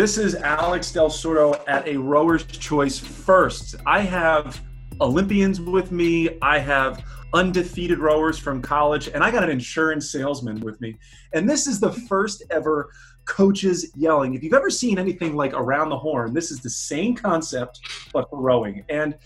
This is Alex Del Sordo at a rower's choice first. I have Olympians with me. I have undefeated rowers from college, and I got an insurance salesman with me. And this is the first ever coaches yelling. If you've ever seen anything like Around the Horn, this is the same concept but for rowing. And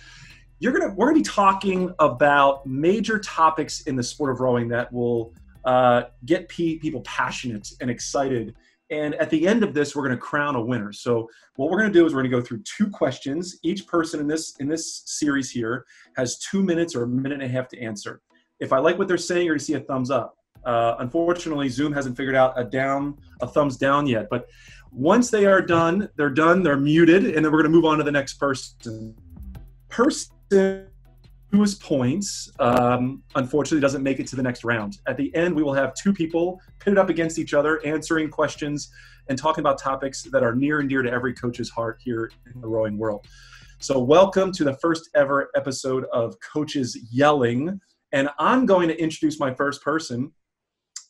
you're gonna we're gonna be talking about major topics in the sport of rowing that will uh, get people passionate and excited. And at the end of this, we're going to crown a winner. So what we're going to do is we're going to go through two questions. Each person in this in this series here has two minutes or a minute and a half to answer. If I like what they're saying, you're going to see a thumbs up. Uh, unfortunately, Zoom hasn't figured out a down, a thumbs down yet. But once they are done, they're done. They're muted, and then we're going to move on to the next person. Person points um, unfortunately doesn't make it to the next round. At the end, we will have two people pitted up against each other, answering questions and talking about topics that are near and dear to every coach's heart here in the rowing world. So, welcome to the first ever episode of Coaches Yelling. And I'm going to introduce my first person,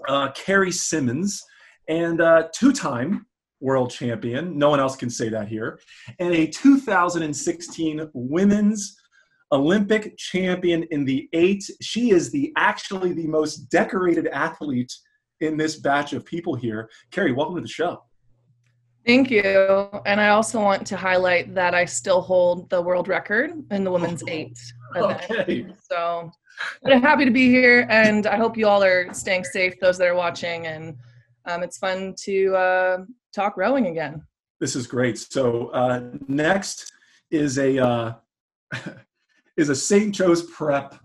uh, Kerry Simmonds, and uh, two time world champion. No one else can say that here. And a 2016 women's Olympic champion in the eight. She is the actually the most decorated athlete in this batch of people here. Kerry, welcome to the show. Thank you. And I also want to highlight that I still hold the world record in the women's oh, eight. Event. Okay. So I'm happy to be here, and I hope you all are staying safe, those that are watching. And um, it's fun to uh, talk rowing again. This is great. So uh, next is a uh, is a St. Joe's Prep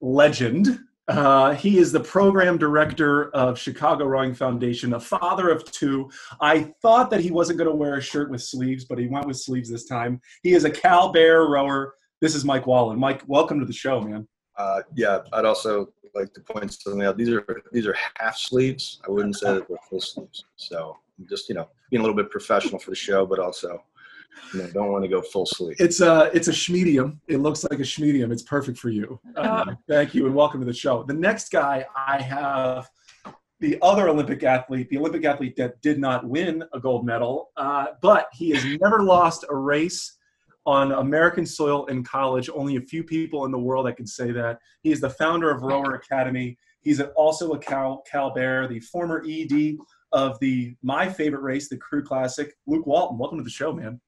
legend. Uh, he is the program director of Chicago Rowing Foundation, a father of two. I thought that he wasn't going to wear a shirt with sleeves, but he went with sleeves this time. He is a Cal Bear rower. This is Mike Wallen. Mike, welcome to the show, man. Uh, yeah, I'd also like to point something out. These are these are half sleeves. I wouldn't say that they're full sleeves. So just you know, being a little bit professional for the show, but also you know, don't want to go full sleeve. It's a it's a schmedium. It looks like a schmedium. It's perfect for you. Uh, thank you and welcome to the show. The next guy I have the other Olympic athlete, the Olympic athlete that did not win a gold medal, uh, but he has never lost a race on American soil in college. Only a few people in the world that can say that. He is the founder of Rower Academy. He's also a Cal, Cal Bear, the former ED of the my favorite race, the Crew Classic. Luke Walton, welcome to the show, man.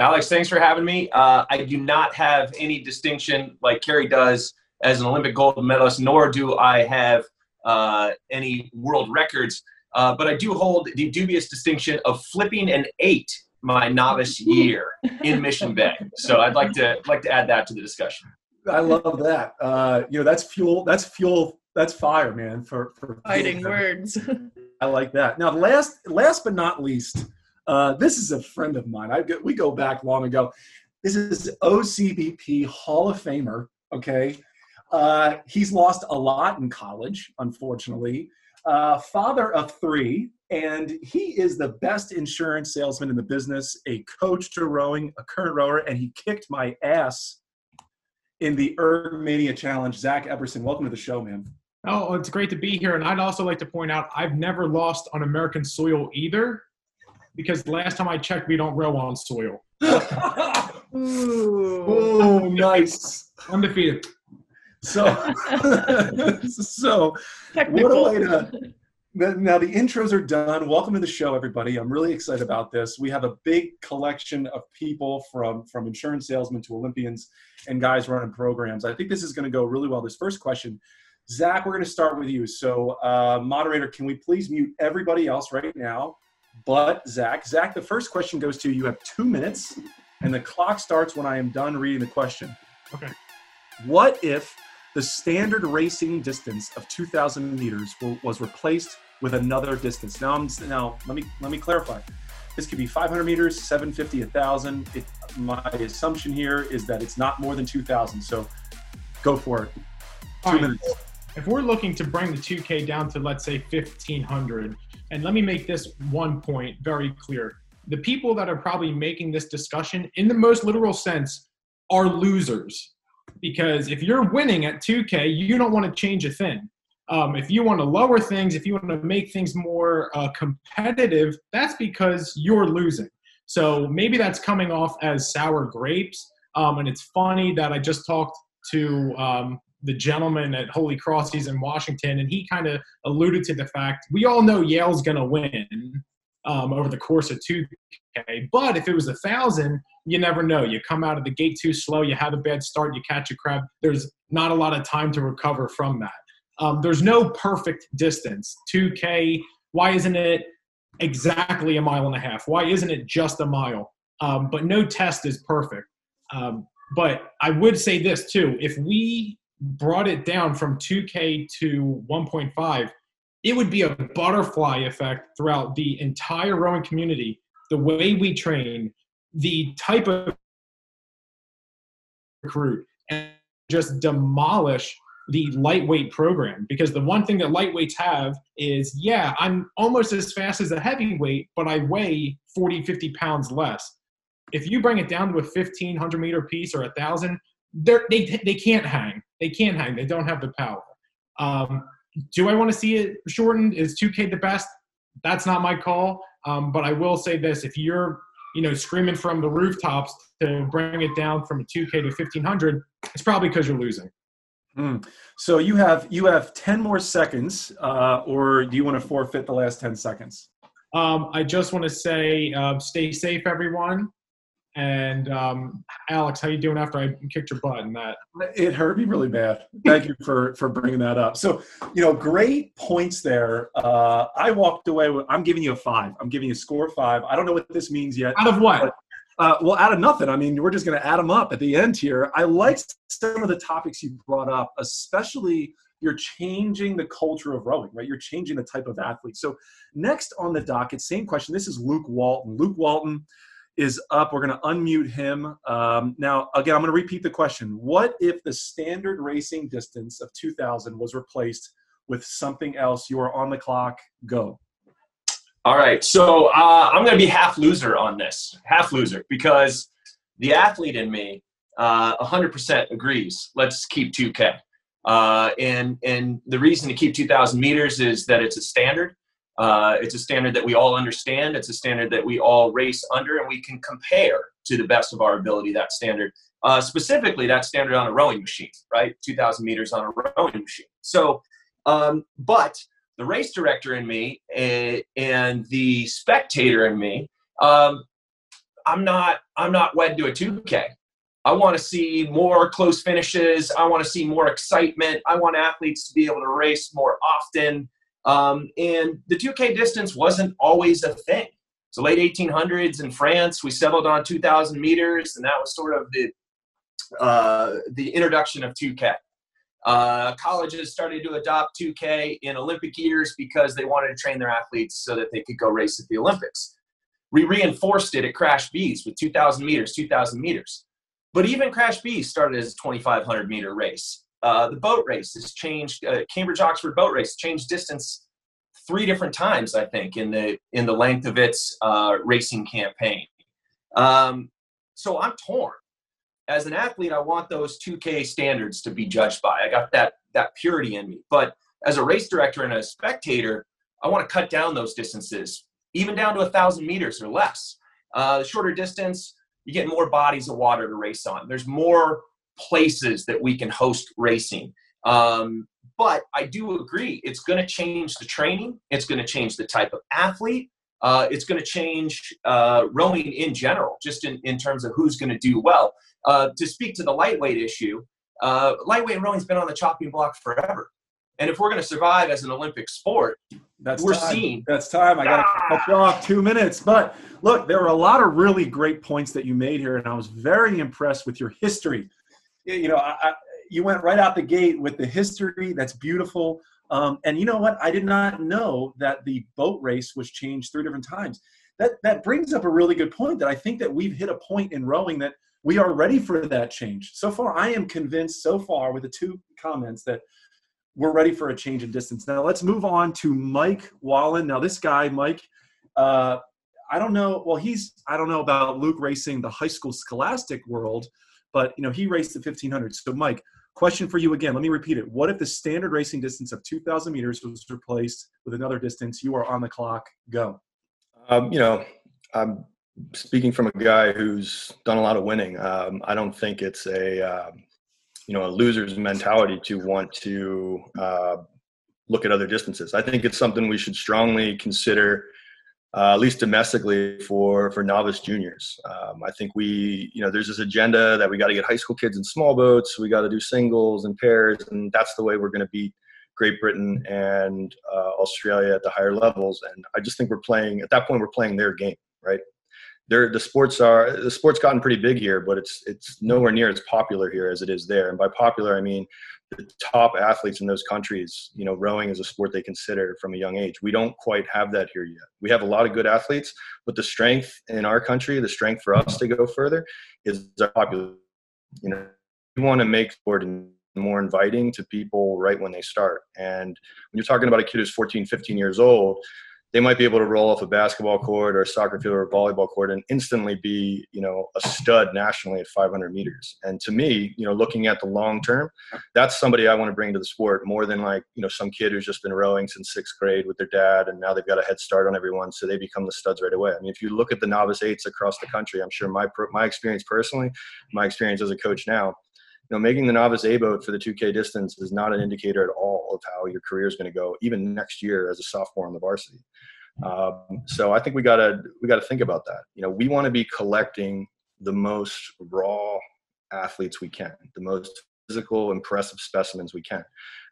Alex, thanks for having me. Uh, I do not have any distinction like Kerry does as an Olympic gold medalist, nor do I have uh, any world records. Uh, but I do hold the dubious distinction of flipping an eight my novice year in Mission Bay. So I'd like to like to add that to the discussion. I love that. Uh, you know, that's fuel. That's fuel. That's fire, man. For for fighting words. I like that. Now, last last but not least, uh, this is a friend of mine. I we go back long ago. This is OCBP Hall of Famer. Okay, uh, he's lost a lot in college, unfortunately. Uh, father of three, and he is the best insurance salesman in the business. A coach to rowing, a current rower, and he kicked my ass in the Ergmania Challenge. Zach Eberson, welcome to the show, man. Oh, it's great to be here. And I'd also like to point out I've never lost on American soil either because last time I checked, we don't row on soil. Ooh. Ooh, nice. Undefeated. So, so what a way to. Now the intros are done. Welcome to the show, everybody. I'm really excited about this. We have a big collection of people from from insurance salesmen to Olympians and guys running programs. I think this is going to go really well. This first question, Zach, we're going to start with you. So, uh, moderator, can we please mute everybody else right now? But Zach. Zach, the first question goes to you. You have two minutes, and the clock starts when I am done reading the question. Okay. What if the standard racing distance of 2,000 meters was replaced with another distance? Now, I'm, now let me let me clarify. This could be 500 meters, 750, 1,000. My assumption here is that it's not more than 2,000. So, go for it. Two minutes. If we're looking to bring the 2K down to let's say 1,500 and let me make this one point very clear. The people that are probably making this discussion, in the most literal sense, are losers. Because if you're winning at 2K, you don't want to change a thing. Um, if you want to lower things, if you want to make things more uh, competitive, that's because you're losing. So maybe that's coming off as sour grapes. Um, and it's funny that I just talked to um, the gentleman at Holy Cross. He's in Washington, and he kind of alluded to the fact we all know Yale's going to win um, over the course of 2K. But if it was a thousand, you never know. You come out of the gate too slow, you have a bad start, you catch a crab. There's not a lot of time to recover from that. Um, there's no perfect distance. 2K, why isn't it exactly a mile and a half? Why isn't it just a mile? Um, but no test is perfect. Um, but I would say this too if we brought it down from 2K to 1.5, it would be a butterfly effect throughout the entire rowing community. The way we train, the type of recruit, and just demolish the lightweight program because the one thing that lightweights have is yeah i'm almost as fast as a heavyweight but i weigh 40 50 pounds less if you bring it down to a 1500 meter piece or a thousand they they can't hang they can't hang they don't have the power um, do i want to see it shortened is 2k the best that's not my call um, but i will say this if you're you know screaming from the rooftops to bring it down from a 2k to 1500 it's probably because you're losing Mm. So you have you have ten more seconds, uh, or do you want to forfeit the last ten seconds? Um, I just want to say, uh, stay safe, everyone. And um, Alex, how you doing after I kicked your butt in that? It hurt me really bad. Thank you for for bringing that up. So you know, great points there. Uh, I walked away with. I'm giving you a five. I'm giving you a score five. I don't know what this means yet. Out of what? Uh, well, out of nothing. I mean, we're just going to add them up at the end here. I like some of the topics you brought up, especially you're changing the culture of rowing, right? You're changing the type of athlete. So, next on the docket, same question. This is Luke Walton. Luke Walton is up. We're going to unmute him. Um, now, again, I'm going to repeat the question. What if the standard racing distance of 2000 was replaced with something else? You are on the clock. Go. All right, so uh, I'm going to be half loser on this, half loser, because the athlete in me uh, 100% agrees. Let's keep 2K, uh, and and the reason to keep 2,000 meters is that it's a standard. Uh, it's a standard that we all understand. It's a standard that we all race under, and we can compare to the best of our ability that standard. Uh, specifically, that standard on a rowing machine, right? 2,000 meters on a rowing machine. So, um, but the race director in me and, and the spectator in me, um, I'm not I'm not wed to a 2K. I want to see more close finishes. I want to see more excitement. I want athletes to be able to race more often. Um, and the 2K distance wasn't always a thing. So late 1800s in France, we settled on 2,000 meters, and that was sort of the uh, the introduction of 2K. Uh, colleges started to adopt 2K in Olympic years because they wanted to train their athletes so that they could go race at the Olympics. We reinforced it at CRASH-Bs with 2,000 meters, 2,000 meters. But even CRASH-Bs started as a 2,500 meter race. Uh, the boat race has changed. Uh, Cambridge Oxford boat race changed distance three different times, I think, in the in the length of its uh, racing campaign. Um, so I'm torn as an athlete, I want those 2K standards to be judged by. I got that that purity in me. But as a race director and a spectator, I want to cut down those distances, even down to a thousand meters or less. Uh, the shorter distance, you get more bodies of water to race on. There's more places that we can host racing. Um, but I do agree, it's going to change the training. It's going to change the type of athlete. Uh, it's going to change uh, rowing in general, just in, in terms of who's going to do well. Uh, to speak to the lightweight issue, uh, lightweight rowing's been on the chopping block forever. And if we're going to survive as an Olympic sport, that's we're time. seeing. That's time. I got to ah! cut you off two minutes. But look, there were a lot of really great points that you made here, and I was very impressed with your history. You know, I, I, you went right out the gate with the history. That's beautiful. Um, and you know what? I did not know that the boat race was changed three different times. That that brings up a really good point. That I think that we've hit a point in rowing that we are ready for that change. So far, I am convinced so far with the two comments that we're ready for a change in distance. Now let's move on to Mike Wallen. Now this guy, Mike, uh, I don't know. Well, he's I don't know about Luke racing the high school scholastic world, but you know he raced the 1500. So Mike, Question for you again. Let me repeat it. What if the standard racing distance of 2,000 meters was replaced with another distance? You are on the clock. Go. Um, you know, I'm speaking from a guy who's done a lot of winning. Um, I don't think it's a um, you know a loser's mentality to want to uh, look at other distances. I think it's something we should strongly consider uh, at least domestically for for novice juniors. Um, I think we, you know, there's this agenda that we got to get high school kids in small boats. We got to do singles and pairs, and that's the way we're going to beat Great Britain and uh, Australia at the higher levels. And I just think we're playing at that point. We're playing their game, right? They're, the sports are the sports gotten pretty big here, but it's it's nowhere near as popular here as it is there. And by popular, I mean the top athletes in those countries, you know, rowing is a sport they consider from a young age. We don't quite have that here yet. We have a lot of good athletes, but the strength in our country, the strength for us to go further, is our popular. You know, we want to make sport more inviting to people right when they start. And when you're talking about a kid who's 14, 15 years old, they might be able to roll off a basketball court or a soccer field or a volleyball court and instantly be, you know, a stud nationally at 500 meters. And to me, you know, looking at the long term, that's somebody I want to bring to the sport more than like, you know, some kid who's just been rowing since sixth grade with their dad and now they've got a head start on everyone, so they become the studs right away. I mean, if you look at the novice eights across the country, I'm sure my my experience personally, my experience as a coach now, know, making the novice A boat for the 2K distance is not an indicator at all of how your career is going to go, even next year as a sophomore on the varsity. Um, so I think we gotta we gotta think about that. You know, we want to be collecting the most raw athletes we can, the most physical, impressive specimens we can.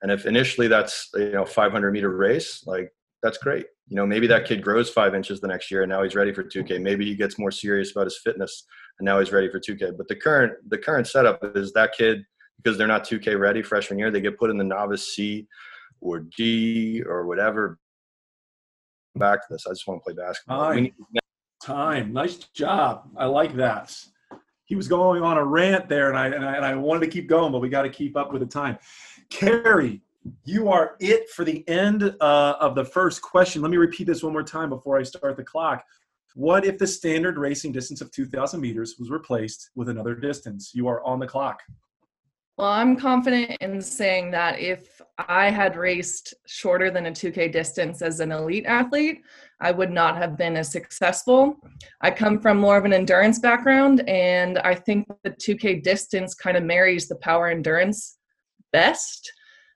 And if initially that's you know 500 meter race, like that's great. You know, maybe that kid grows five inches the next year and now he's ready for 2K. Maybe he gets more serious about his fitness and now he's ready for 2K. But the current the current setup is that kid because they're not 2K ready freshman year, they get put in the novice C or D or whatever. Back to this, I just want to play basketball. Time. Time. Nice job. I like that. He was going on a rant there, and I and I, and I wanted to keep going, but we got to keep up with the time. Carrie, you are it for the end uh, of the first question. Let me repeat this one more time before I start the clock. What if the standard racing distance of 2,000 meters was replaced with another distance? You are on the clock. Well, I'm confident in saying that if I had raced shorter than a 2K distance as an elite athlete, I would not have been as successful. I come from more of an endurance background, and I think the 2K distance kind of marries the power endurance best.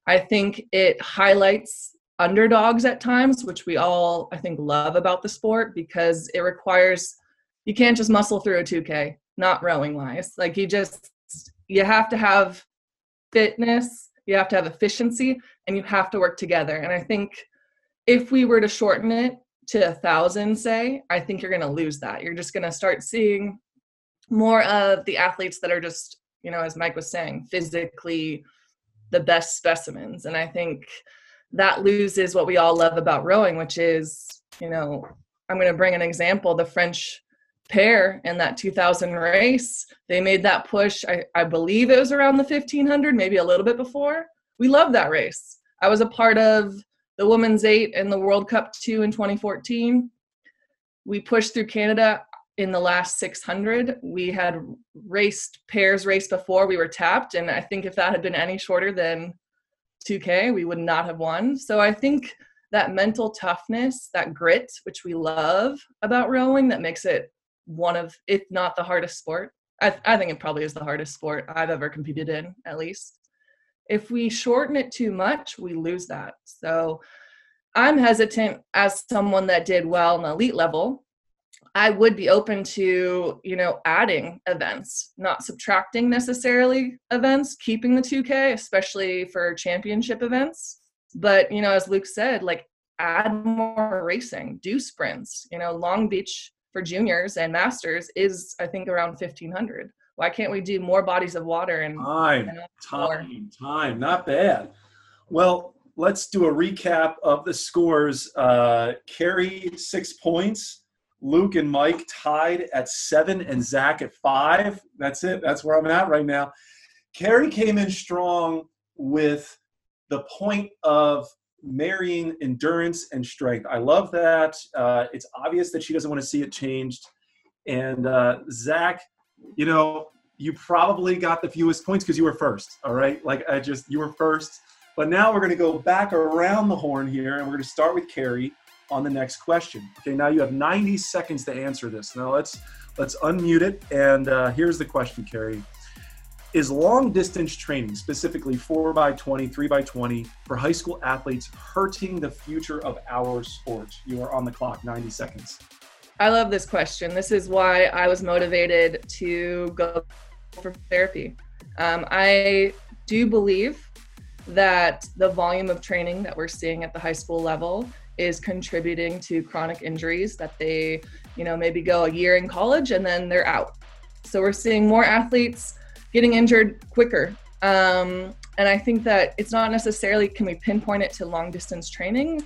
I think it highlights underdogs at times, which we all, I think, love about the sport because it requires you can't just muscle through a 2K, not rowing wise. Like you just, you have to have fitness, you have to have efficiency, and you have to work together. And I think if we were to shorten it to a thousand, say, I think you're going to lose that. You're just going to start seeing more of the athletes that are just, you know, as Mike was saying, physically the best specimens. And I think that loses what we all love about rowing, which is, you know, I'm going to bring an example the French pair in that 2000 race. They made that push, I, I believe it was around the 1500, maybe a little bit before. We love that race. I was a part of the women's eight and the World Cup two in 2014. We pushed through Canada in the last 600. We had raced pairs race before we were tapped, and I think if that had been any shorter than 2K, we would not have won. So I think that mental toughness, that grit, which we love about rowing, that makes it one of, if not the hardest sport. I, I think it probably is the hardest sport I've ever competed in, at least. If we shorten it too much, we lose that. So I'm hesitant as someone that did well in the elite level. I would be open to, you know, adding events, not subtracting necessarily events, keeping the 2K, especially for championship events. But, you know, as Luke said, like add more racing, do sprints. You know, Long Beach for juniors and masters is I think around 1500. Why can't we do more bodies of water and time, and time, time? Not bad. Well, let's do a recap of the scores. Uh, Kerry six points. Luke and Mike tied at seven, and Zach at five. That's it. That's where I'm at right now. Kerry came in strong with the point of marrying endurance and strength. I love that. Uh, it's obvious that she doesn't want to see it changed. And uh, Zach, you know, you probably got the fewest points because you were first. All right, like I just you were first. But now we're going to go back around the horn here, and we're going to start with Kerry on the next question. Okay, now you have 90 seconds to answer this. Now let's let's unmute it, and uh, here's the question, Kerry. Is long distance training, specifically 4 by 20, 3 by 20, for high school athletes hurting the future of our sport? You are on the clock, 90 seconds. I love this question. This is why I was motivated to go for therapy. Um, I do believe that the volume of training that we're seeing at the high school level is contributing to chronic injuries that they, you know, maybe go a year in college and then they're out. So we're seeing more athletes getting injured quicker. Um, and I think that it's not necessarily can we pinpoint it to long distance training.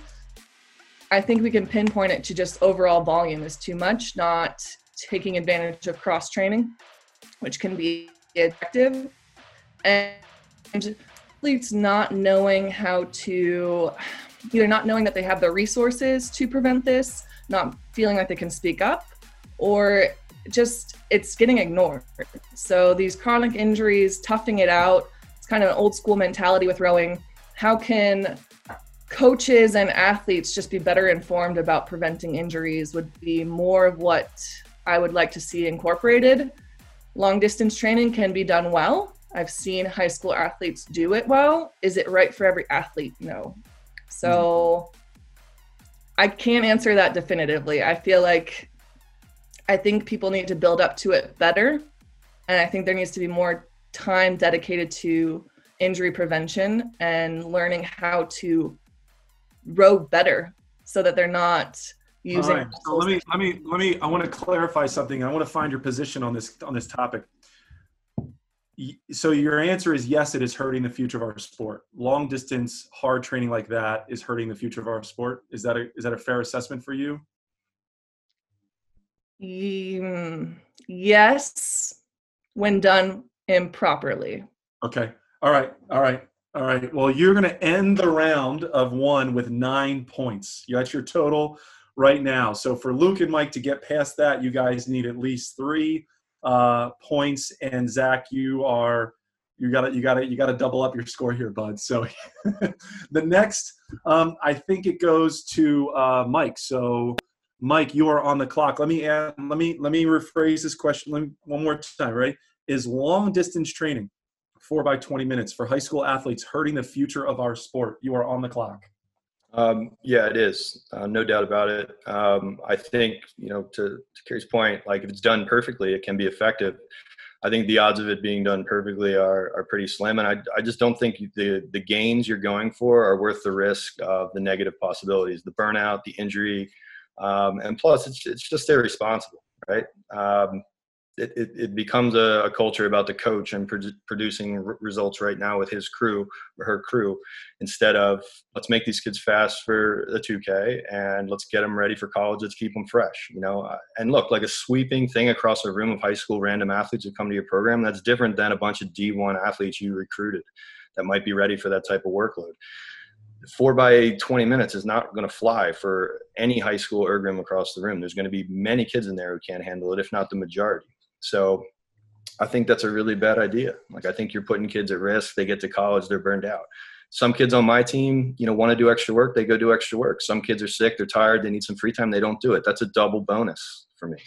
I think we can pinpoint it to just overall volume is too much, not taking advantage of cross training, which can be effective. And athletes not knowing how to either not knowing that they have the resources to prevent this, not feeling like they can speak up, or just it's getting ignored. So these chronic injuries, toughing it out, it's kind of an old school mentality with rowing. How can coaches and athletes just be better informed about preventing injuries would be more of what I would like to see incorporated. Long distance training can be done well. I've seen high school athletes do it well. Is it right for every athlete? No. So I can't answer that definitively. I feel like I think people need to build up to it better. And I think there needs to be more time dedicated to injury prevention and learning how to row better so that they're not using so let me let me let me I want to clarify something. I want to find your position on this on this topic so your answer is yes it is hurting the future of our sport. Long distance hard training like that is hurting the future of our sport. Is that a is that a fair assessment for you? Mm, yes when done improperly. Okay. All right. All right. All right. Well you're going to end the round of one with nine points. You got your total right now. So for luke and mike to get past that you guys need at least three uh, points. And Zach, you are you got to you got to you got to double up your score here, bud. So the next, um, I think it goes to uh, Mike. So Mike, you are on the clock. Let me add, let me let me rephrase this question me, one more time. Right? Is long distance training four by twenty minutes for high school athletes hurting the future of our sport? You are on the clock. Um, yeah, it is. Uh, no doubt about it. Um, I think, you know, to, to Kerry's point, like if it's done perfectly, it can be effective. I think the odds of it being done perfectly are, are pretty slim. And I, I just don't think the, the gains you're going for are worth the risk of the negative possibilities, the burnout, the injury. Um, and plus, it's, it's just irresponsible, right? Um, it, it, it, becomes a, a, culture about the coach and pro- producing r- results right now with his crew or her crew instead of let's make these kids fast for the 2k and let's get them ready for college. Let's keep them fresh you know? Uh, and look like a sweeping thing across a room of high school random athletes who come to your program that's different than a bunch of d1 athletes you recruited that might be ready for that type of workload. Four by 20 minutes is not going to fly for any high school ergram across the room. There's going to be many kids in there who can't handle it if not the majority so I think that's a really bad idea. Like I think you're putting kids at risk. They get to college, they're burned out. Some kids on my team, you know, want to do extra work, they go do extra work. Some kids are sick, they're tired, they need some free time, they don't do it. That's a double bonus for me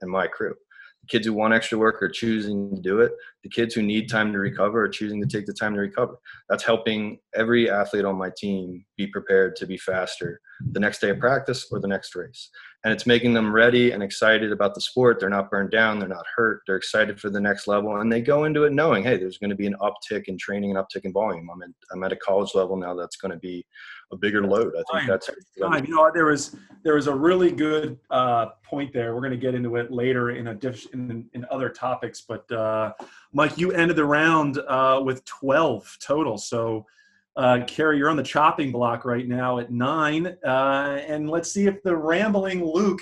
and my crew The kids who want extra work are choosing to do it. The kids who need time to recover are choosing to take the time to recover. That's helping every athlete on my team be prepared to be faster the next day of practice or the next race. And it's making them ready and excited about the sport. They're not burned down, they're not hurt, they're excited for the next level. And they go into it knowing, hey, there's going to be an uptick in training and uptick in volume. I'm, in, I'm at a college level now that's going to be a bigger load. I think that's time. You know, there was there was a really good uh, point there. We're going to get into it later in a diff, in, in other topics, but uh, Mike, you ended the round uh, with 12 total. So, uh, Kerry, you're on the chopping block right now at nine, uh, and let's see if the rambling Luke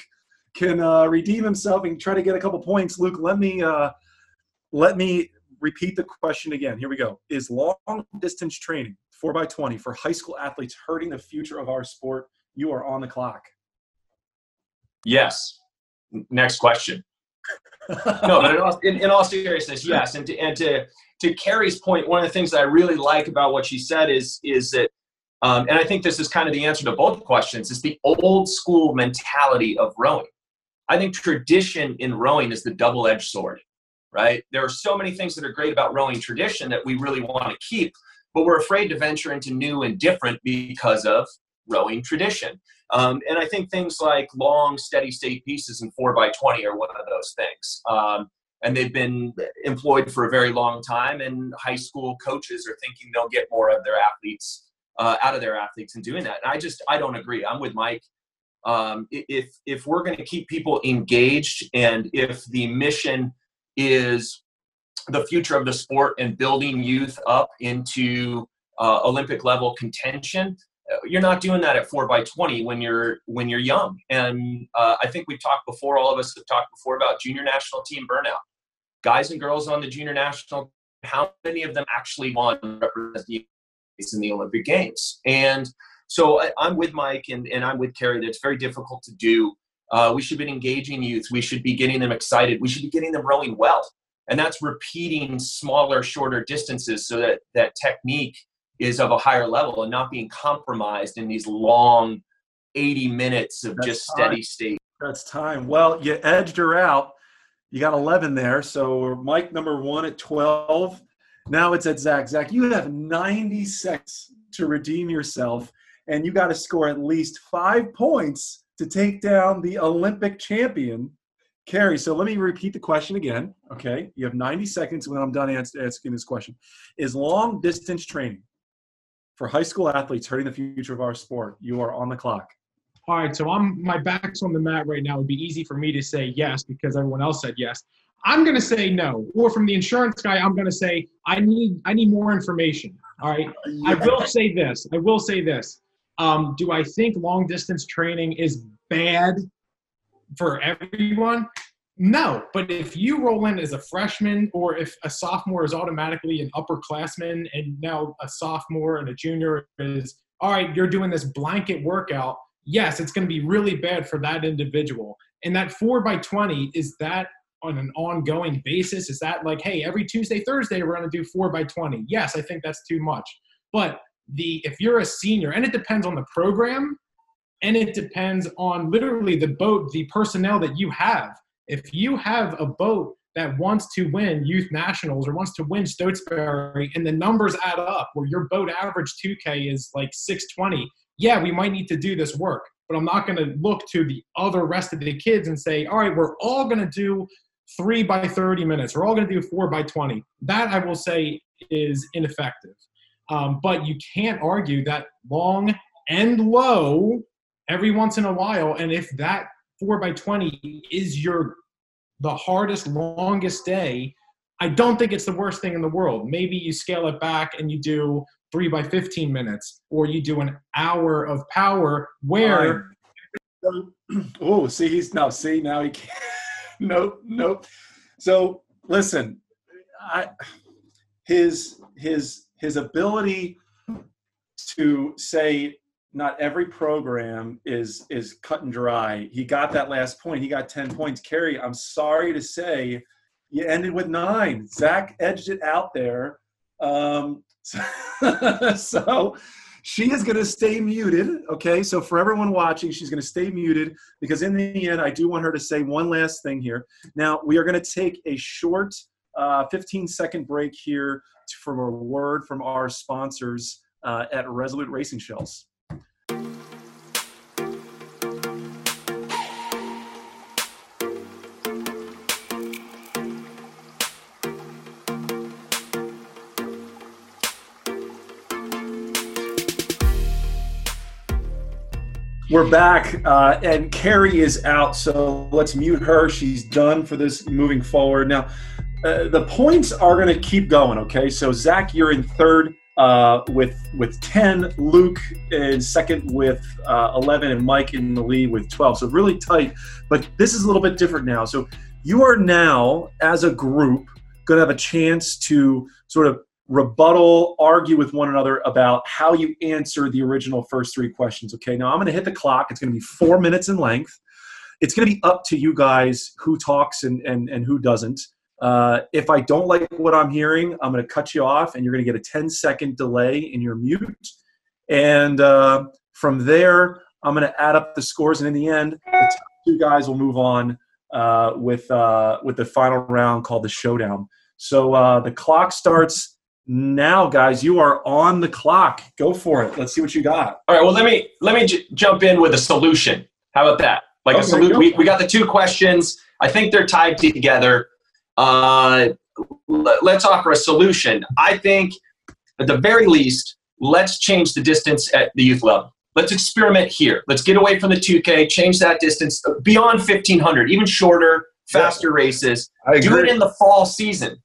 can uh, redeem himself and try to get a couple points. Luke, let me uh, let me repeat the question again. Here we go. Is long distance training 4 by 20 for high school athletes hurting the future of our sport. You are on the clock. Yes. Next question. no, but in all, in, in all, seriousness, yes. And to, and to to Kerry's point, one of the things that I really like about what she said is is that, um, and I think this is kind of the answer to both questions, is the old school mentality of rowing. I think tradition in rowing is the double edged sword, right? There are so many things that are great about rowing tradition that we really want to keep, but we're afraid to venture into new and different because of rowing tradition. Um, and I think things like long, steady state pieces and 4x20 are one of those things. Um, and they've been employed for a very long time, and high school coaches are thinking they'll get more of their athletes uh, out of their athletes in doing that. And I just, I don't agree. I'm with Mike. Um, if if we're going to keep people engaged, and if the mission is the future of the sport and building youth up into uh, Olympic level contention, uh, you're not doing that at four by 20 when you're when you're young and uh, i think we've talked before all of us have talked before about junior national team burnout guys and girls on the junior national how many of them actually want to represent the in the olympic games and so I, am with mike and, and i'm with kerry that it's very difficult to do uh, we should be engaging youth we should be getting them excited we should be getting them rowing well and that's repeating smaller shorter distances so that that technique is of a higher level and not being compromised in these long 80 minutes of That's just steady state. That's time. Well, you edged her out. You got 11 there. So Mike number one at 12. Now it's at Zach. Zach, you have 90 seconds to redeem yourself, and you got to score at least five points to take down the Olympic champion, Kerry. So let me repeat the question again. Okay. You have 90 seconds when I'm done asking this question. Is long distance training for high school athletes hurting the future of our sport? You are on the clock. All right, so I'm my back's on the mat right now. It would be easy for me to say yes because everyone else said yes. I'm going to say no. Or from the insurance guy, I'm going to say I need I need more information. All right. I will say this. I will say this. Um, do I think long distance training is bad for everyone? No, but if you roll in as a freshman or if a sophomore is automatically an upperclassman and now a sophomore and a junior is, all right, you're doing this blanket workout, yes, it's going to be really bad for that individual. And that 4 by 20 is that on an ongoing basis? Is that like, hey, every Tuesday, Thursday, we're going to do 4 by 20? Yes, I think that's too much. But the if you're a senior, and it depends on the program, and it depends on literally the boat, the personnel that you have if you have a boat that wants to win youth nationals or wants to win Stotesbury and the numbers add up where your boat average 2K is like 620, yeah, we might need to do this work. But I'm not going to look to the other rest of the kids and say, all right, we're all going to do three by 30 minutes. We're all going to do four by 20. That I will say is ineffective. Um, but you can't argue that long and low every once in a while. And if that four by 20 is your the hardest longest day i don't think it's the worst thing in the world maybe you scale it back and you do three by 15 minutes or you do an hour of power where oh see he's now see now he can't nope nope so listen i his his his ability to say not every program is is cut and dry. He got that last point. He got 10 points. Kerry, I'm sorry to say you ended with nine. Zach edged it out there. Um, so, she is going to stay muted. Okay. So for everyone watching, she's going to stay muted because in the end, I do want her to say one last thing here. Now, we are going to take a short uh, 15 second break here from a word from our sponsors uh, at Resolute Racing Shells. We're back, uh, and Kerry is out, so let's mute her. She's done for this moving forward. Now, uh, the points are going to keep going, okay? So, Zach, you're in third uh, with with 10, Luke in second with uh, 11, and Mike in the lead with 12. So, really tight, but this is a little bit different now. So, you are now, as a group, going to have a chance to sort of rebuttal, argue with one another about how you answer the original first three questions. Okay, now I'm going to hit the clock. It's going to be four minutes in length. it's going to be up to you guys who talks and and and who doesn't. Uh, if I don't like what I'm hearing, I'm going to cut you off, and you're going to get a 10 second delay in your mute. And uh, from there, I'm going to add up the scores, and in the end, the two guys will move on uh, with uh, with the final round called the showdown. So uh, the clock starts now, guys. You are on the clock. Go for it. Let's see what you got. All right. Well, let me let me j- jump in with a solution. How about that? Like Okay, a solution. go We, we got the two questions. I think they're tied together. Uh, l- let's offer a solution. I think, at the very least, let's change the distance at the youth level. Let's experiment here. Let's get away from the 2K, change that distance beyond 1500, even shorter, faster races. I Do it in the fall season.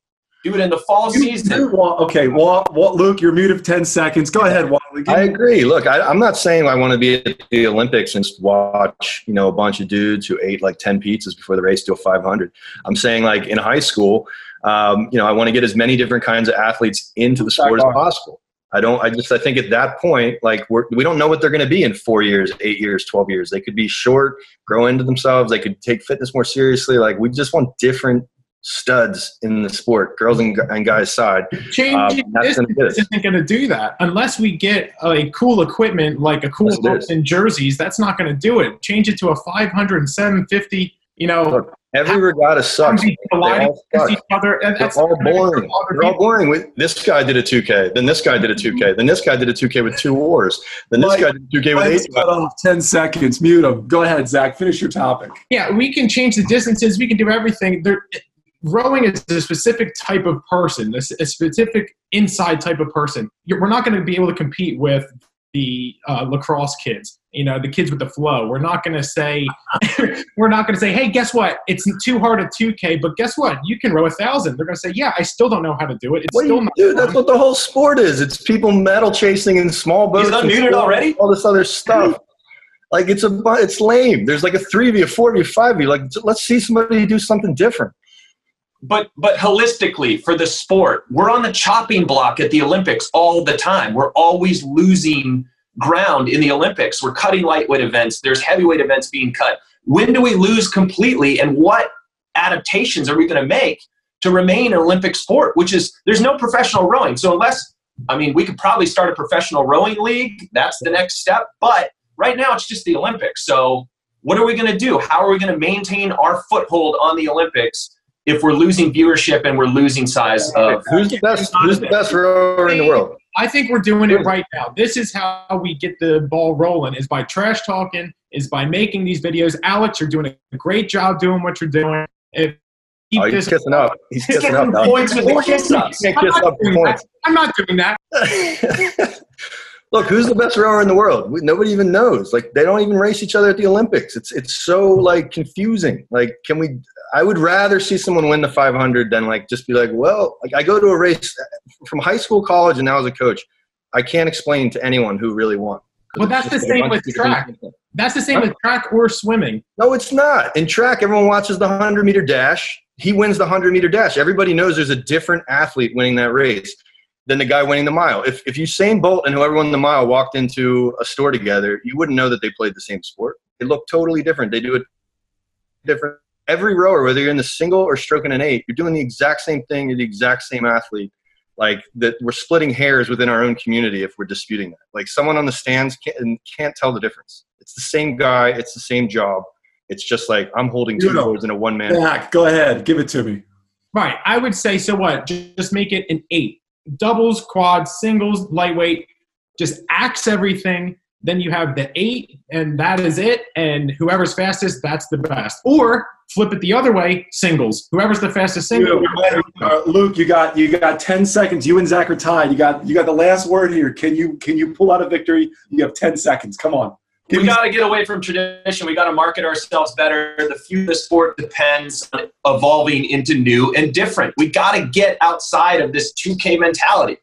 Do it in the fall season. You- okay, Walt, Walt, Luke, you're muted for 10 seconds. Go ahead, Walt. Give I me- agree. Look, I, I'm not saying I want to be at the Olympics and watch, you know, a bunch of dudes who ate like 10 pizzas before the race to a 500. I'm saying like in high school, um, you know, I want to get as many different kinds of athletes into the sport as possible. I don't. I just. I think at that point, like we're, we don't know what they're going to be in four years, eight years, twelve years. They could be short, grow into themselves. They could take fitness more seriously. Like we just want different studs in the sport, girls and, and guys side. Changing Um, that's gonna distance do it. isn't going to do that unless we get a cool equipment like a cool Yes, it ropes is. and jerseys. That's not going to do it. Change it to a 500 and 750. You know, Look, Every regatta sucks. be colliding all suck. each other. And They're all boring. They're all boring. We- This guy did a 2K. Then this guy did a 2K. Then this guy did a 2K with two wars. Then this Mike, guy did a 2K with eight. cut off 10 seconds. Mute him. Go ahead, Zach. Finish your topic. Yeah, we can change the distances. We can do everything. There, rowing is a specific type of person, a, specific inside type of person. You're, we're not going to be able to compete with the uh, lacrosse kids. You know, the kids with the flow. We're not going to say, we're not going to say, hey, guess what? It's too hard at 2K, but guess what? You can row a thousand. They're going to say, yeah, I still don't know how to do it. It's What do still you not. do? That's what the whole sport is. It's people medal chasing in small boats. He's and unmuted already? All this other stuff. Like it's a, it's lame. There's like a three v, a four v, five v. Like let's see somebody do something different. But but holistically for the sport we're on the chopping block at the olympics all the time. We're always losing ground in the olympics. We're cutting lightweight events. There's heavyweight events being cut. When do we lose completely and what adaptations are we going to make to remain an olympic sport which is there's no professional rowing. So unless i mean we could probably start a professional rowing league. That's the next step. But right now it's just the olympics. So what are we going to do? How are we going to maintain our foothold on the olympics if we're losing viewership and we're losing size of Who's the best? Who's the best rower in the world? I think we're doing it right now. This is how we get the ball rolling: is by trash talking, is by making these videos. Alex, you're doing a great job doing what you're doing. If keep Oh, he's this- kissing up. He's He's kissing up. now. points with the kiss ups. I'm not up doing points. that. I'm not doing that. Look, who's the best rower in the world? Nobody even knows. Like they don't even race each other at the Olympics. It's it's so like confusing. Like, can we? I would rather see someone win the 500 than like just be like, well, like I go to a race uh, from high school, college, and now as a coach, I can't explain to anyone who really won. Well, that's the same with track. That's the same with track or swimming. No, it's not. In track, everyone watches the 100 meter dash. He wins the 100 meter dash. Everybody knows there's a different athlete winning that race than the guy winning the mile. If, if Usain Bolt and whoever won the mile walked into a store together, you wouldn't know that they played the same sport. They look totally different. They do it different. Every rower, whether you're in the single or stroking an eight, you're doing the exact same thing. You're the exact same athlete. Like that, we're splitting hairs within our own community if we're disputing that. Like someone on the stands can't, can't tell the difference. It's the same guy. It's the same job. It's just like I'm holding two You boards in a one man. Zach, go ahead. Give it to me. Right. I would say so. What? Just make it an eight. Doubles, quads, singles, lightweight. Just axe everything. Then you have the eight, and that is it. And whoever's fastest, that's the best. Or flip it the other way: singles. Whoever's the fastest single. Uh, Luke, you got you got ten seconds. You and Zach are tied. You got you got the last word here. Can you can you pull out a victory? You have ten seconds. Come on. We got to get away from tradition. We got to market ourselves better. The future of the sport depends on evolving into new and different. We got to get outside of this 2K mentality.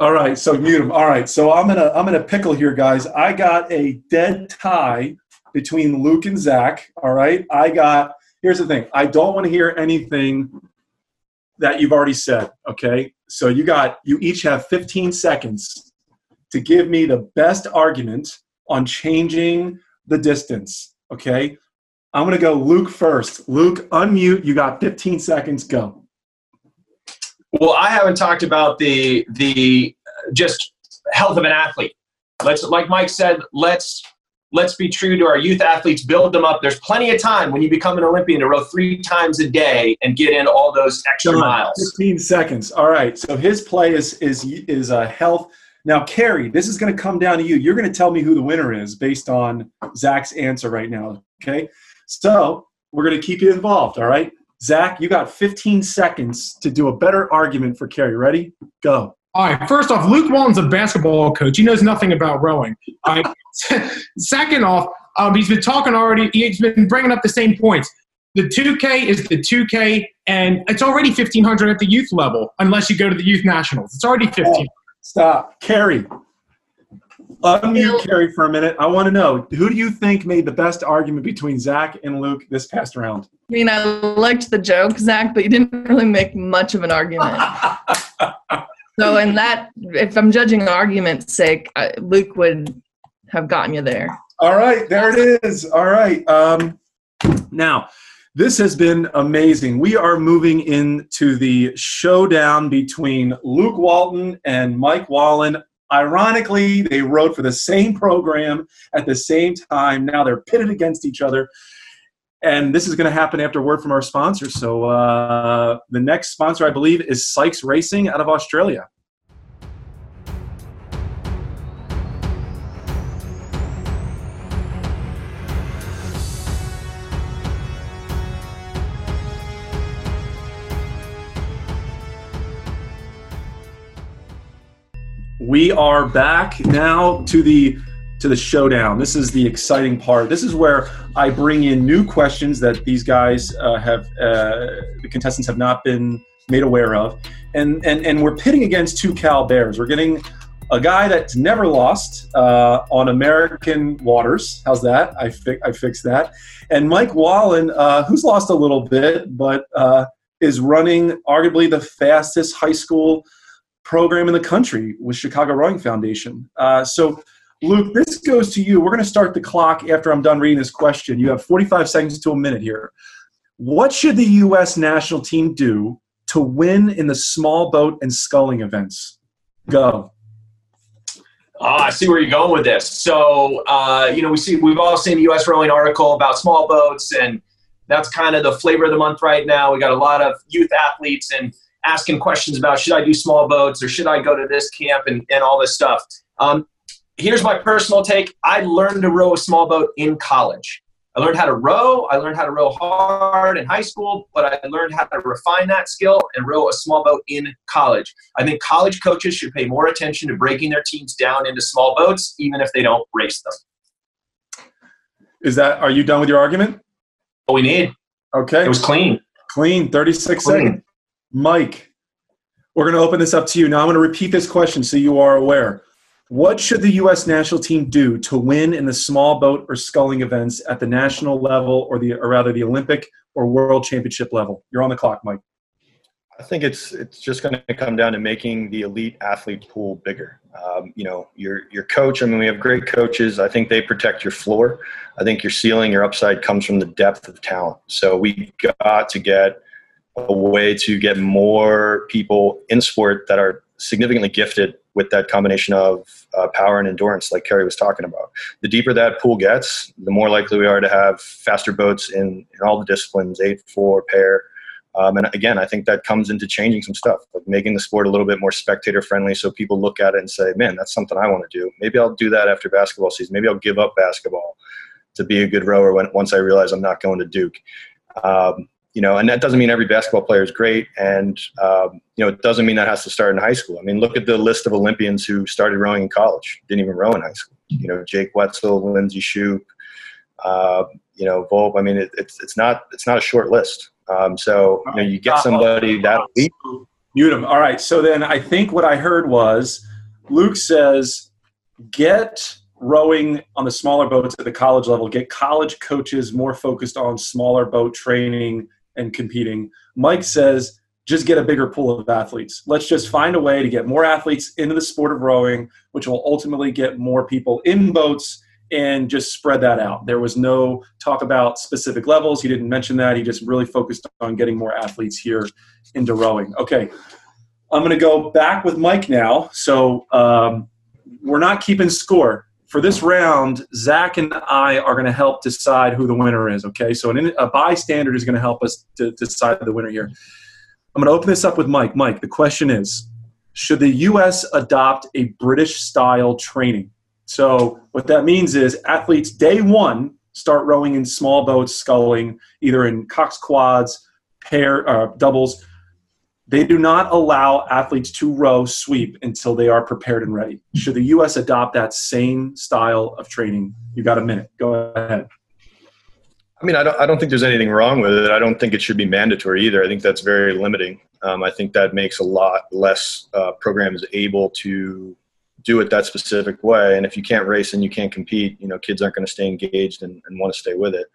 All right, so mute him. All right, so I'm gonna I'm gonna pickle here, guys. I got a dead tie between Luke and Zach. All right, I got. Here's the thing. I don't want to hear anything that you've already said. Okay, so you got you each have 15 seconds to give me the best argument on changing the distance. Okay, I'm going to go Luke first. Luke, unmute. You got 15 seconds. Go. Well, I haven't talked about the the just health of an athlete. Let's, like Mike said, let's let's be true to our youth athletes. Build them up. There's plenty of time when you become an Olympian to row three times a day and get in all those extra miles. 15 seconds. All right. So his play is is is uh, health. Now, Kerry, this is going to come down to you. You're going to tell me who the winner is based on Zach's answer right now. Okay. So we're going to keep you involved. All right. Zach, you got 15 seconds to do a better argument for Kerry. Ready? Go. All right. First off, Luke Walton's a basketball coach. He knows nothing about rowing. All right. Second off, um, he's been talking already. He's been bringing up the same points. The 2K is the 2K, and it's already 1500 at the youth level, unless you go to the youth nationals. It's already 15. Stop. Kerry. Unmute Kerry for a minute. I want to know who do you think made the best argument between Zach and Luke this past round? I mean, I liked the joke, Zach, but you didn't really make much of an argument. so, in that, if I'm judging argument's sake, Luke would have gotten you there. All right, there it is. All right. Um, now, this has been amazing. We are moving into the showdown between Luke Walton and Mike Wallen. Ironically, they wrote for the same program at the same time. Now they're pitted against each other. And this is going to happen after word from our sponsor. So, uh, the next sponsor, I believe, is Sykes Racing out of Australia. We are back now to the to the showdown. This is the exciting part. This is where I bring in new questions that these guys uh, have, uh, the contestants have not been made aware of, and and and we're pitting against two Cal Bears. We're getting a guy that's never lost uh, on American waters. How's that? I fi- I fixed that. And Mike Wallen, uh, who's lost a little bit, but uh, is running arguably the fastest high school program in the country with Chicago Rowing Foundation. Uh, so, Luke, this goes to you. We're going to start the clock after I'm done reading this question. You have 45 seconds to a minute here. What should the U.S. national team do to win in the small boat and sculling events? Go. Ah, I see where you're going with this. So, uh, you know, we see we've all seen the U.S. rowing article about small boats, and that's kind of the flavor of the month right now. We got a lot of youth athletes and asking questions about should I do small boats or should I go to this camp and, and all this stuff. Um, here's my personal take I learned to row a small boat in college. I learned how to row. I learned how to row hard in high school, but I learned how to refine that skill and row a small boat in college. I think college coaches should pay more attention to breaking their teams down into small boats, even if they don't race them. Is that, are you done with your argument? What we need. Okay. It was clean. Clean, 36 Clean. seconds. Mike, we're going to open this up to you. Now I'm going to repeat this question so you are aware. What should the U.S. national team do to win in the small boat or sculling events at the national level, or the, or rather, the Olympic or World Championship level? You're on the clock, Mike. I think it's it's just going to come down to making the elite athlete pool bigger. Um, you know, your your coach. I mean, we have great coaches. I think they protect your floor. I think your ceiling, your upside, comes from the depth of talent. So we got to get a way to get more people in sport that are significantly gifted with that combination of uh, power and endurance, like Kerry was talking about. The deeper that pool gets, the more likely we are to have faster boats in, in all the disciplines, eight, four, pair. Um, and again, I think that comes into changing some stuff, like making the sport a little bit more spectator friendly so people look at it and say, man, that's something I want to do. Maybe I'll do that after basketball season. Maybe I'll give up basketball to be a good rower when, once I realize I'm not going to Duke. Um, you know, and that doesn't mean every basketball player is great, and um, you know, it doesn't mean that has to start in high school. I mean, look at the list of Olympians who started rowing in college, didn't even row in high school. You know, Jake Wetzel, Lindsay Shoup, uh, you know, Volpe. I mean, it, it's it's not it's not a short list. Um, so you know, you get somebody that elite. Mute him. All right. So then I think what I heard was Luke says, get rowing on the smaller boats at the college level, get college coaches more focused on smaller boat training and competing. Mike says, just get a bigger pool of athletes. Let's just find a way to get more athletes into the sport of rowing, which will ultimately get more people in boats and just spread that out. There was no talk about specific levels. He didn't mention that. He just really focused on getting more athletes here into rowing. Okay, I'm going to go back with Mike now. So um, we're not keeping score. For this round, Zach and I are going to help decide who the winner is. Okay, so an, a bystander is going to help us to decide the winner here. I'm going to open this up with Mike. Mike, the question is Should the U.S. adopt a British style training? So, what that means is athletes day one start rowing in small boats, sculling, either in Cox quads, pair, uh, doubles. They do not allow athletes to row sweep until they are prepared and ready. Should the U.S. adopt that same style of training? You got a minute. Go ahead. I mean, I don't, I don't think there's anything wrong with it. I don't think it should be mandatory either. I think that's very limiting. Um, I think that makes a lot less uh, programs able to do it that specific way. And if you can't race and you can't compete, you know, kids aren't going to stay engaged and, and want to stay with it.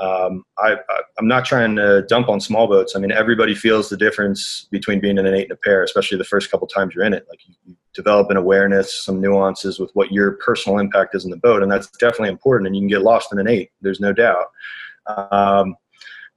Um, I, am not trying to dump on small boats. I mean, everybody feels the difference between being in an eight and a pair, especially the first couple times you're in it. Like you, you develop an awareness, some nuances with what your personal impact is in the boat, and that's definitely important. And you can get lost in an eight. There's no doubt. Um,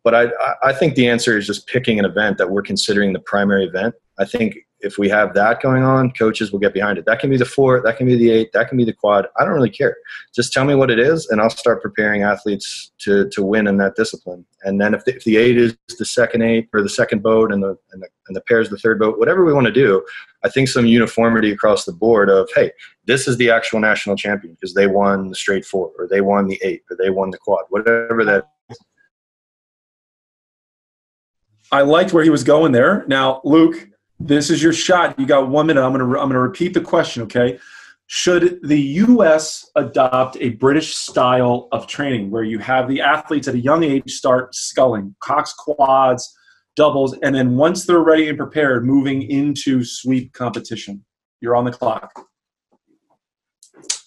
but I, I think the answer is just picking an event that we're considering the primary event. I think if we have that going on, coaches will get behind it. That can be the four, that can be the eight, that can be the quad. I don't really care. Just tell me what it is, and I'll start preparing athletes to to win in that discipline. And then if the, if the eight is the second eight or the second boat, and the and the, and the pair is the third boat, whatever we want to do, I think some uniformity across the board of hey, this is the actual national champion because they won the straight four, or they won the eight, or they won the quad, whatever that I liked where he was going there. Now, Luke, this is your shot. You got one minute. I'm going to I'm to repeat the question. Okay, should the U.S. adopt a British style of training where you have the athletes at a young age start sculling, Cox quads, doubles, and then once they're ready and prepared, moving into sweep competition? You're on the clock.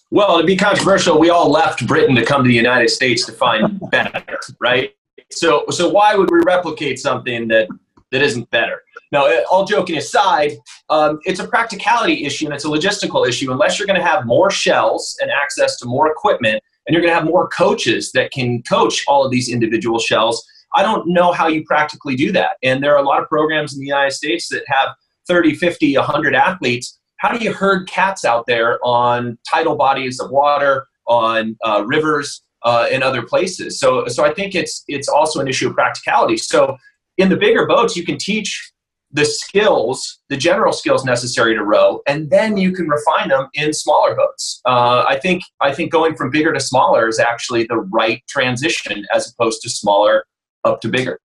Well, to be controversial, we all left Britain to come to the United States to find better, right? So, so why would we replicate something that that isn't better? Now, uh, all joking aside, um, it's a practicality issue and it's a logistical issue. Unless you're going to have more shells and access to more equipment, and you're going to have more coaches that can coach all of these individual shells, I don't know how you practically do that. And there are a lot of programs in the United States that have 30, 50, 100 athletes. How do you herd cats out there on tidal bodies of water, on uh, rivers, uh, in other places. So, so I think it's it's also an issue of practicality. So, in the bigger boats, you can teach the skills, the general skills necessary to row, and then you can refine them in smaller boats. Uh, I think I think going from bigger to smaller is actually the right transition, as opposed to smaller up to bigger.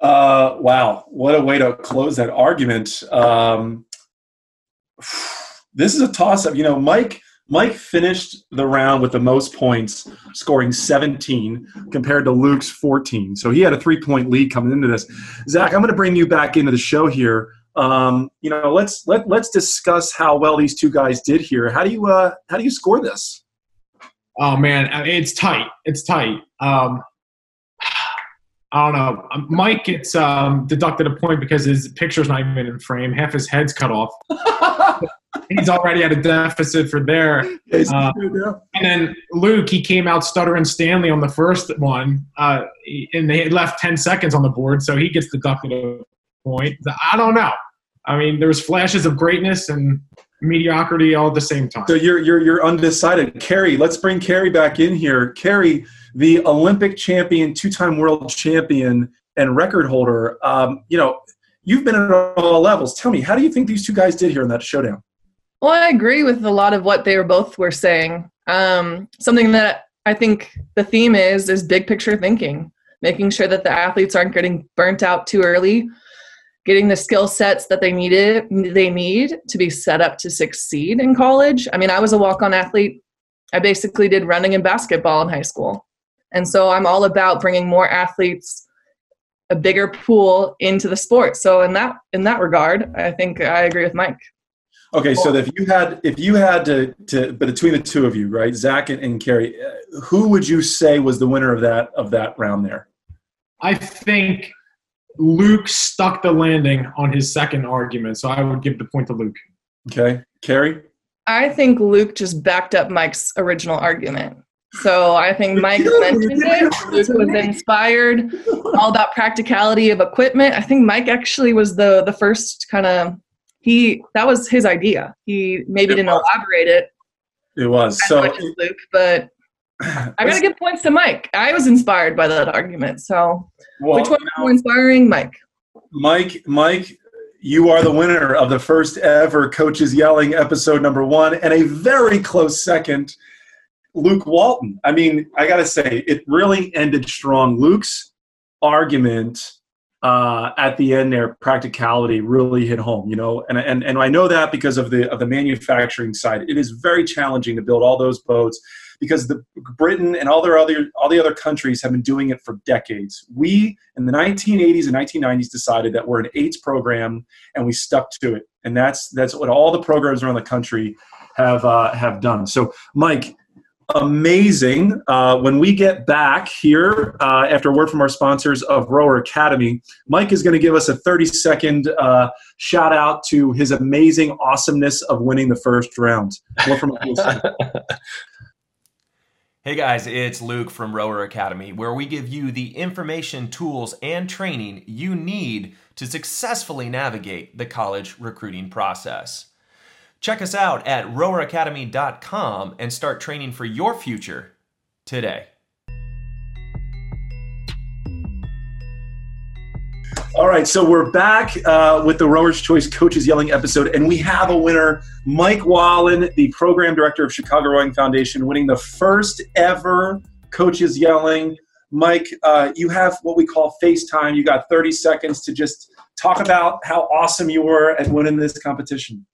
Uh, wow, what a way to close that argument. Um, this is a toss-up. You know, Mike Mike finished the round with the most points, scoring 17 compared to Luke's 14. So he had a three point lead coming into this. Zach, I'm going to bring you back into the show here. Um, you know, let's let let's discuss how well these two guys did here. How do you uh, how do you score this? Oh man, it's tight. It's tight. Um, I don't know. Um, Mike gets um, deducted a point because his picture's not even in frame. Half his head's cut off. he's already at a deficit for there. Uh, and then Luke, he came out stuttering Stanley on the first one, uh, and they had left 10 seconds on the board, so he gets deducted a point. I don't know. I mean, there's flashes of greatness and mediocrity all at the same time. So you're you're you're undecided. Kerry, let's bring Kerry back in here. Kerry, the Olympic champion, two-time world champion, and record holder. Um, you know, you've been at all levels. Tell me, how do you think these two guys did here in that showdown? Well, I agree with a lot of what they were both were saying. Um, something that I think the theme is is big picture thinking, making sure that the athletes aren't getting burnt out too early, getting the skill sets that they needed they need to be set up to succeed in college. I mean, I was a walk-on athlete. I basically did running and basketball in high school. And so I'm all about bringing more athletes a bigger pool into the sport. So in that in that regard, I think I agree with Mike. Okay, so if you had if you had to, to but between the two of you, right, Zach and, and Kerry, uh, who would you say was the winner of that of that round there? I think Luke stuck the landing on his second argument, so I would give the point to Luke. Okay, Kerry. I I think Luke just backed up Mike's original argument. So I think Mike mentioned it. Luke was inspired, all about practicality of equipment. I think Mike actually was the the first kind of he that was his idea. He maybe it didn't was. elaborate it. It was so Luke, but I gotta give points to Mike. I was inspired by that argument. So well, which one was more inspiring, Mike? Mike, Mike, you are the winner of the first ever Coaches Yelling episode number one, and a very close second, Luke Walton. I mean, I got to say, it really ended strong. Luke's argument uh, at the end there, practicality really hit home, you know, and, and, and I know that because of the, of the manufacturing side. It is very challenging to build all those boats because the Britain and all their other all the other countries have been doing it for decades. We in the 1980s and 1990s decided that we're an eights program and we stuck to it, and that's that's what all the programs around the country have uh, have done. So, Mike, amazing. Uh, when we get back here uh, after a word from our sponsors of Rower Academy, Mike is going to give us a 30 second uh, shout out to his amazing awesomeness of winning the first round. Hey guys, it's Luke from Rower Academy, where we give you the information, tools, and training you need to successfully navigate the college recruiting process. Check us out at roweracademy.com and start training for your future today. All right, so we're back uh, with the Rower's Choice Coaches Yelling episode, and we have a winner, Mike Wallen, the program director of Chicago Rowing Foundation, winning the first ever Coaches Yelling. Mike, uh, you have what we call FaceTime. You got 30 seconds to just talk about how awesome you were at winning this competition.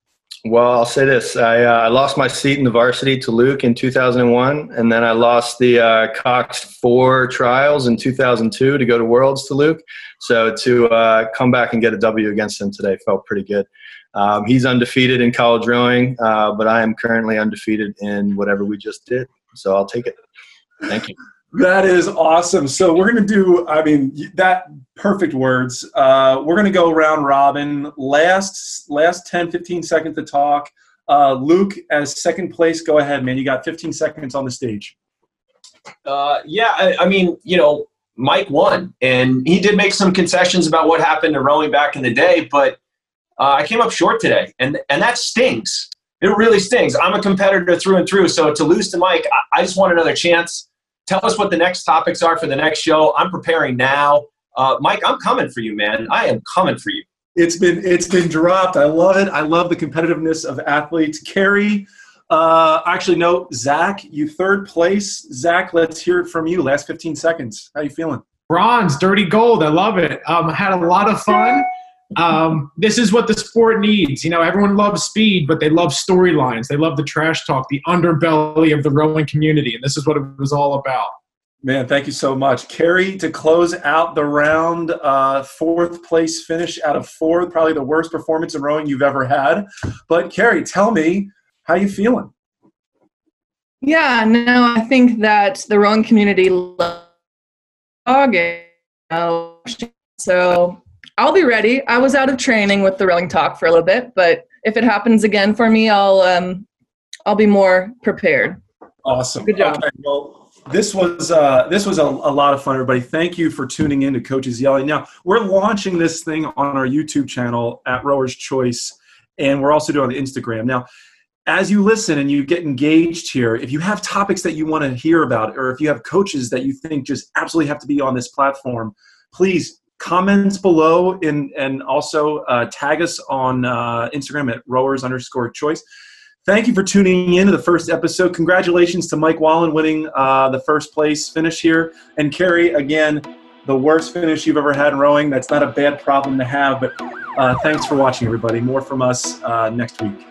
Well, I'll say this: I, uh, I, lost my seat in the varsity to Luke in 2001, and then I lost the uh, Cox Four trials in 2002 to go to Worlds to Luke. So to uh, come back and get a W against him today felt pretty good. Um, he's undefeated in college rowing, uh, but I am currently undefeated in whatever we just did. So I'll take it. Thank you. That is awesome. So we're going to do, I mean, that perfect words. Uh, we're going to go round robin. Last, last 10, 15 seconds to talk. Uh, Luke, as second place, go ahead, man. You got 15 seconds on the stage. Uh, yeah, I, I, mean, you know, Mike won, and he did make some concessions about what happened to rowing back in the day, but uh, I came up short today, and and that stings. It really stings. I'm a competitor through and through, so to lose to Mike, I, I just want another chance Tell us what the next topics are for the next show. I'm preparing now. Uh, Mike, I'm coming for you, man. I am coming for you. It's been it's been dropped. I love it. I love the competitiveness of athletes. Kerry, uh, actually, no, Zach, you third place. Zach, let's hear it from you. Last 15 seconds. How you feeling? Bronze, dirty gold. I love it. Um, had a lot of fun um, this is what the sport needs. You know, everyone loves speed, but they love storylines. They love the trash talk, the underbelly of the rowing community, and this is what it was all about. Man, thank you so much, Kerry. To close out the round, uh, fourth place finish out of four, probably the worst performance in rowing you've ever had. But Kerry, tell me how you feeling. Yeah, no, I think that the rowing community loves so I'll be ready. I was out of training with the rowing talk for a little bit, but if it happens again for me, I'll um, I'll be more prepared. Awesome. Good job. Okay, well, this was uh, this was a, a, lot of fun, everybody. Thank you for tuning in to Coaches Yelling. Now we're launching this thing on our YouTube channel at Rowers Choice, and we're also doing on the Instagram. Now, as you listen and you get engaged here, if you have topics that you want to hear about, or if you have coaches that you think just absolutely have to be on this platform, please comments below in, and also uh, tag us on uh, Instagram at rowers underscore choice. Thank you for tuning in to the first episode. Congratulations to Mike Wallen winning uh, the first place finish here. And Kerry, again, the worst finish you've ever had in rowing. That's not a bad problem to have, but uh, thanks for watching, everybody. More from us uh, next week.